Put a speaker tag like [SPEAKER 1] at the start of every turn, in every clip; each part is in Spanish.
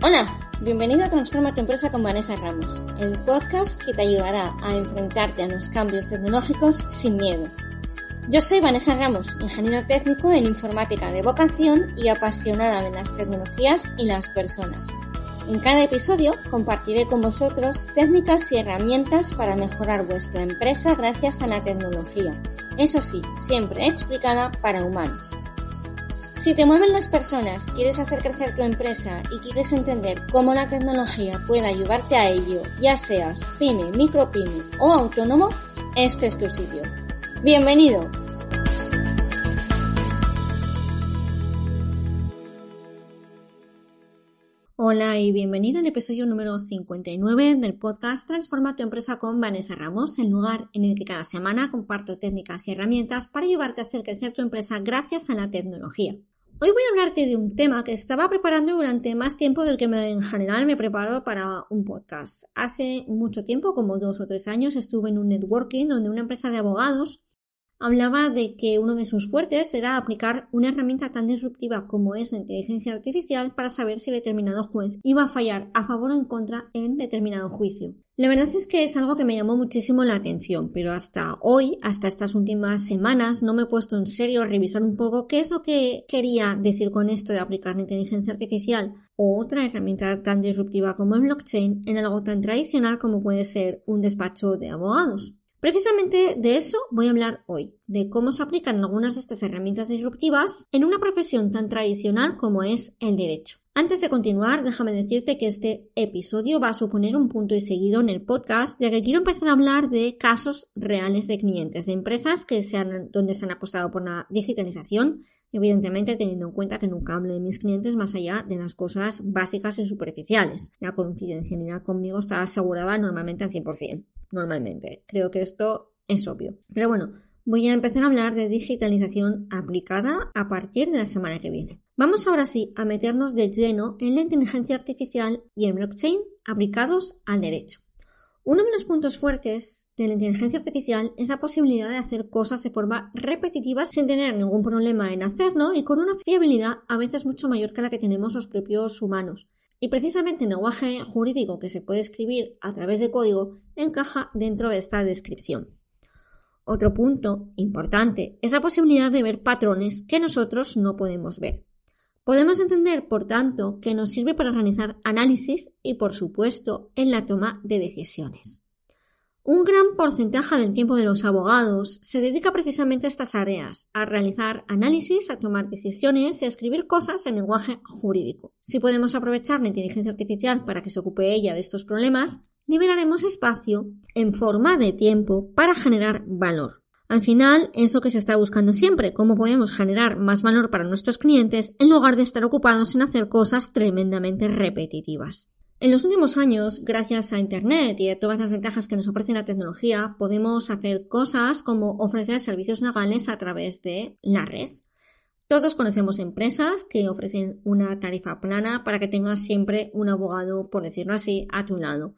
[SPEAKER 1] Hola, bienvenido a Transforma tu empresa con Vanessa Ramos, el podcast que te ayudará a enfrentarte a los cambios tecnológicos sin miedo. Yo soy Vanessa Ramos, ingeniero técnico en informática de vocación y apasionada de las tecnologías y las personas. En cada episodio compartiré con vosotros técnicas y herramientas para mejorar vuestra empresa gracias a la tecnología. Eso sí, siempre explicada para humanos. Si te mueven las personas, quieres hacer crecer tu empresa y quieres entender cómo la tecnología puede ayudarte a ello, ya seas pyme, micropyme o autónomo, este es tu sitio. Bienvenido. Hola y bienvenido al episodio número 59 del podcast Transforma tu empresa con Vanessa Ramos, el lugar en el que cada semana comparto técnicas y herramientas para ayudarte a hacer crecer tu empresa gracias a la tecnología. Hoy voy a hablarte de un tema que estaba preparando durante más tiempo del que en general me preparo para un podcast. Hace mucho tiempo, como dos o tres años, estuve en un networking donde una empresa de abogados hablaba de que uno de sus fuertes era aplicar una herramienta tan disruptiva como es la inteligencia artificial para saber si determinado juez iba a fallar a favor o en contra en determinado juicio. La verdad es que es algo que me llamó muchísimo la atención, pero hasta hoy, hasta estas últimas semanas, no me he puesto en serio a revisar un poco qué es lo que quería decir con esto de aplicar la inteligencia artificial o otra herramienta tan disruptiva como el blockchain en algo tan tradicional como puede ser un despacho de abogados. Precisamente de eso voy a hablar hoy, de cómo se aplican algunas de estas herramientas disruptivas en una profesión tan tradicional como es el derecho. Antes de continuar, déjame decirte que este episodio va a suponer un punto y seguido en el podcast, ya que quiero empezar a hablar de casos reales de clientes, de empresas que sean, donde se han apostado por la digitalización, evidentemente teniendo en cuenta que nunca hablo de mis clientes más allá de las cosas básicas y superficiales. La confidencialidad conmigo está asegurada normalmente al 100% normalmente. Creo que esto es obvio. Pero bueno, voy a empezar a hablar de digitalización aplicada a partir de la semana que viene. Vamos ahora sí a meternos de lleno en la inteligencia artificial y el blockchain aplicados al derecho. Uno de los puntos fuertes de la inteligencia artificial es la posibilidad de hacer cosas de forma repetitiva sin tener ningún problema en hacerlo y con una fiabilidad a veces mucho mayor que la que tenemos los propios humanos. Y precisamente el lenguaje jurídico que se puede escribir a través de código encaja dentro de esta descripción. Otro punto importante es la posibilidad de ver patrones que nosotros no podemos ver. Podemos entender, por tanto, que nos sirve para realizar análisis y, por supuesto, en la toma de decisiones. Un gran porcentaje del tiempo de los abogados se dedica precisamente a estas áreas, a realizar análisis, a tomar decisiones y a escribir cosas en lenguaje jurídico. Si podemos aprovechar la inteligencia artificial para que se ocupe ella de estos problemas, liberaremos espacio en forma de tiempo para generar valor. Al final, es lo que se está buscando siempre, cómo podemos generar más valor para nuestros clientes en lugar de estar ocupados en hacer cosas tremendamente repetitivas. En los últimos años, gracias a Internet y a todas las ventajas que nos ofrece la tecnología, podemos hacer cosas como ofrecer servicios legales a través de la red. Todos conocemos empresas que ofrecen una tarifa plana para que tengas siempre un abogado, por decirlo así, a tu lado.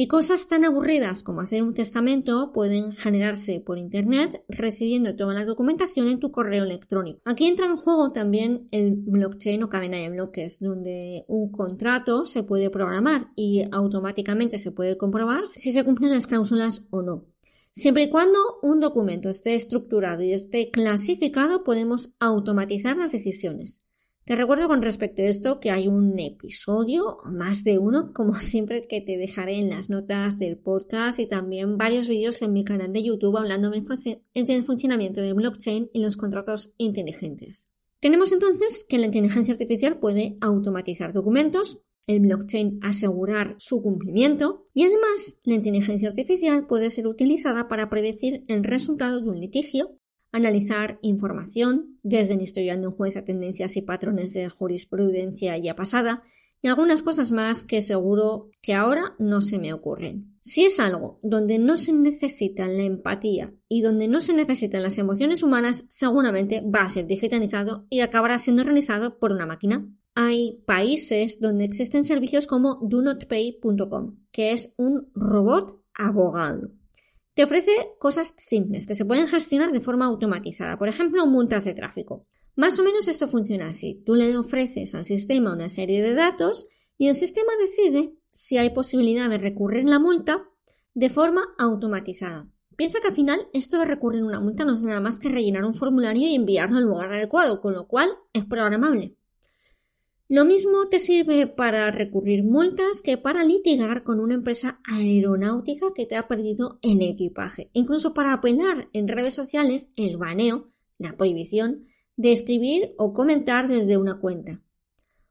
[SPEAKER 1] Y cosas tan aburridas como hacer un testamento pueden generarse por Internet recibiendo toda la documentación en tu correo electrónico. Aquí entra en juego también el blockchain o cadena de bloques, donde un contrato se puede programar y automáticamente se puede comprobar si se cumplen las cláusulas o no. Siempre y cuando un documento esté estructurado y esté clasificado, podemos automatizar las decisiones. Te recuerdo con respecto a esto que hay un episodio, más de uno, como siempre, que te dejaré en las notas del podcast y también varios vídeos en mi canal de YouTube hablando del funcionamiento del blockchain y los contratos inteligentes. Tenemos entonces que la inteligencia artificial puede automatizar documentos, el blockchain asegurar su cumplimiento y además la inteligencia artificial puede ser utilizada para predecir el resultado de un litigio analizar información desde el historial de un juez a tendencias y patrones de jurisprudencia ya pasada y algunas cosas más que seguro que ahora no se me ocurren. Si es algo donde no se necesita la empatía y donde no se necesitan las emociones humanas, seguramente va a ser digitalizado y acabará siendo realizado por una máquina. Hay países donde existen servicios como donotpay.com, que es un robot abogado. Te ofrece cosas simples que se pueden gestionar de forma automatizada, por ejemplo, multas de tráfico. Más o menos esto funciona así. Tú le ofreces al sistema una serie de datos y el sistema decide si hay posibilidad de recurrir la multa de forma automatizada. Piensa que al final esto de recurrir una multa no es nada más que rellenar un formulario y enviarlo al lugar adecuado, con lo cual es programable. Lo mismo te sirve para recurrir multas que para litigar con una empresa aeronáutica que te ha perdido el equipaje. Incluso para apelar en redes sociales el baneo, la prohibición de escribir o comentar desde una cuenta.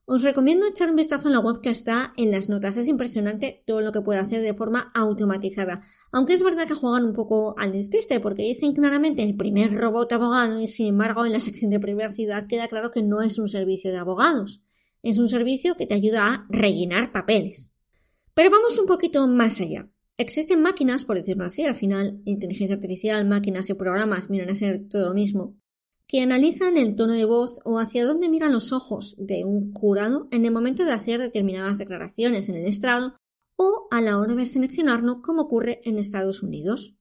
[SPEAKER 1] Os recomiendo echar un vistazo en la web que está en las notas. Es impresionante todo lo que puede hacer de forma automatizada. Aunque es verdad que juegan un poco al despiste porque dicen claramente el primer robot abogado y sin embargo en la sección de privacidad queda claro que no es un servicio de abogados. Es un servicio que te ayuda a rellenar papeles. Pero vamos un poquito más allá. Existen máquinas, por decirlo así, al final inteligencia artificial, máquinas y programas vienen a ser todo lo mismo, que analizan el tono de voz o hacia dónde miran los ojos de un jurado en el momento de hacer determinadas declaraciones en el estrado o a la hora de seleccionarlo como ocurre en Estados Unidos.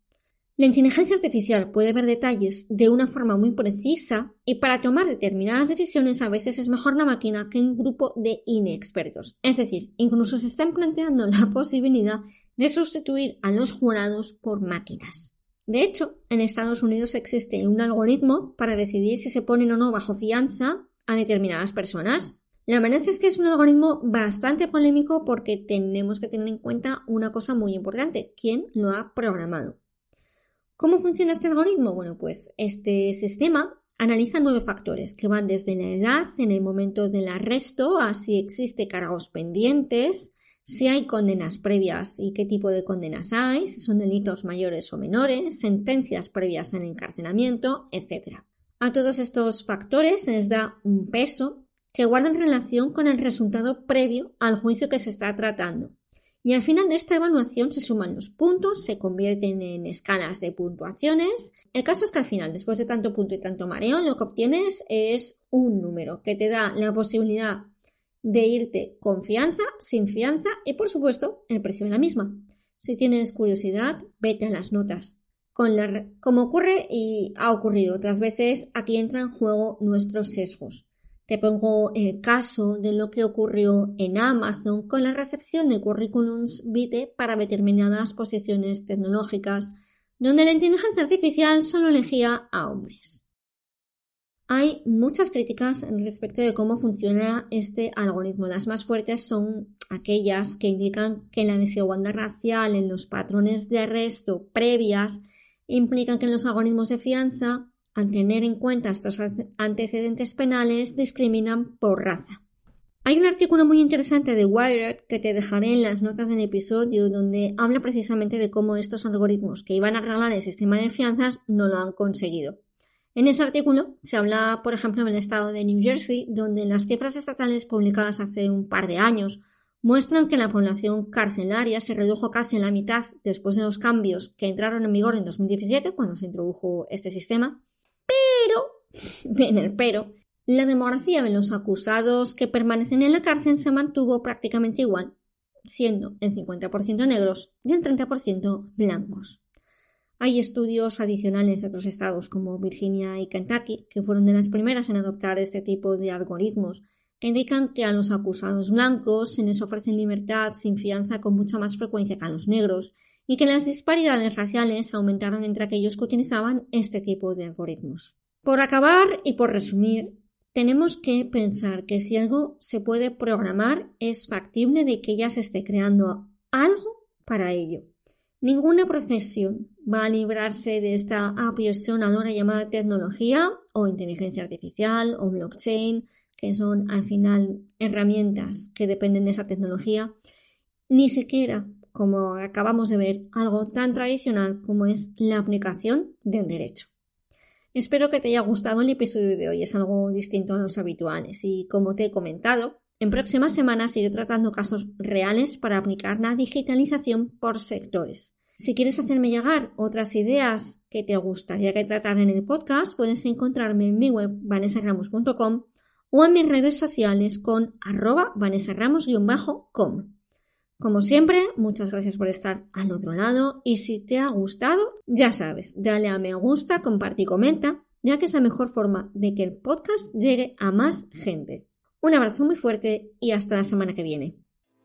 [SPEAKER 1] La inteligencia artificial puede ver detalles de una forma muy precisa y para tomar determinadas decisiones a veces es mejor la máquina que un grupo de inexpertos. Es decir, incluso se están planteando la posibilidad de sustituir a los jurados por máquinas. De hecho, en Estados Unidos existe un algoritmo para decidir si se ponen o no bajo fianza a determinadas personas. La verdad es que es un algoritmo bastante polémico porque tenemos que tener en cuenta una cosa muy importante, quién lo ha programado. ¿Cómo funciona este algoritmo? Bueno, pues este sistema analiza nueve factores que van desde la edad en el momento del arresto a si existe cargos pendientes, si hay condenas previas y qué tipo de condenas hay, si son delitos mayores o menores, sentencias previas en encarcelamiento, etc. A todos estos factores se les da un peso que guarda en relación con el resultado previo al juicio que se está tratando. Y al final de esta evaluación se suman los puntos, se convierten en escalas de puntuaciones. El caso es que al final, después de tanto punto y tanto mareo, lo que obtienes es un número que te da la posibilidad de irte con fianza, sin fianza y por supuesto el precio de la misma. Si tienes curiosidad, vete a las notas. Con la, como ocurre y ha ocurrido otras veces, aquí entra en juego nuestros sesgos. Te pongo el caso de lo que ocurrió en Amazon con la recepción de currículums vitae para determinadas posiciones tecnológicas, donde la inteligencia artificial solo elegía a hombres. Hay muchas críticas respecto de cómo funciona este algoritmo. Las más fuertes son aquellas que indican que la desigualdad racial en los patrones de arresto previas implican que los algoritmos de fianza, al tener en cuenta estos antecedentes penales, discriminan por raza. Hay un artículo muy interesante de Wired que te dejaré en las notas del episodio donde habla precisamente de cómo estos algoritmos que iban a arreglar el sistema de fianzas no lo han conseguido. En ese artículo se habla, por ejemplo, del estado de New Jersey, donde las cifras estatales publicadas hace un par de años muestran que la población carcelaria se redujo casi en la mitad después de los cambios que entraron en vigor en 2017, cuando se introdujo este sistema. Pero, en el pero, la demografía de los acusados que permanecen en la cárcel se mantuvo prácticamente igual, siendo en 50% negros y en 30% blancos. Hay estudios adicionales de otros estados como Virginia y Kentucky, que fueron de las primeras en adoptar este tipo de algoritmos, que indican que a los acusados blancos se les ofrece libertad sin fianza con mucha más frecuencia que a los negros, y que las disparidades raciales aumentaron entre aquellos que utilizaban este tipo de algoritmos. Por acabar y por resumir, tenemos que pensar que si algo se puede programar, es factible de que ya se esté creando algo para ello. Ninguna profesión va a librarse de esta apasionadora llamada tecnología o inteligencia artificial o blockchain, que son al final herramientas que dependen de esa tecnología, ni siquiera, como acabamos de ver, algo tan tradicional como es la aplicación del derecho. Espero que te haya gustado el episodio de hoy, es algo distinto a los habituales y como te he comentado, en próximas semanas iré tratando casos reales para aplicar la digitalización por sectores. Si quieres hacerme llegar otras ideas que te gustaría que tratara en el podcast, puedes encontrarme en mi web vanessaramos.com o en mis redes sociales con arroba vanessaramos-com. Como siempre, muchas gracias por estar al otro lado y si te ha gustado, ya sabes, dale a me gusta, comparte y comenta, ya que es la mejor forma de que el podcast llegue a más gente. Un abrazo muy fuerte y hasta la semana que viene.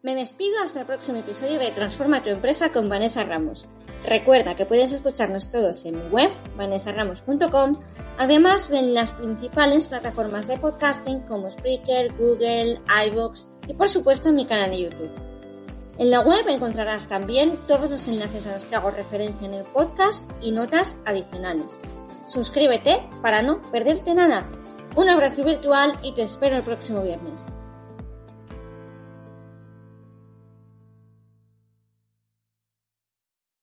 [SPEAKER 1] Me despido hasta el próximo episodio de Transforma tu empresa con Vanessa Ramos. Recuerda que puedes escucharnos todos en mi web, vanessaramos.com, además de en las principales plataformas de podcasting como Spreaker, Google, iVoox y por supuesto en mi canal de YouTube. En la web encontrarás también todos los enlaces a los que hago referencia en el podcast y notas adicionales. Suscríbete para no perderte nada. Un abrazo virtual y te espero el próximo viernes.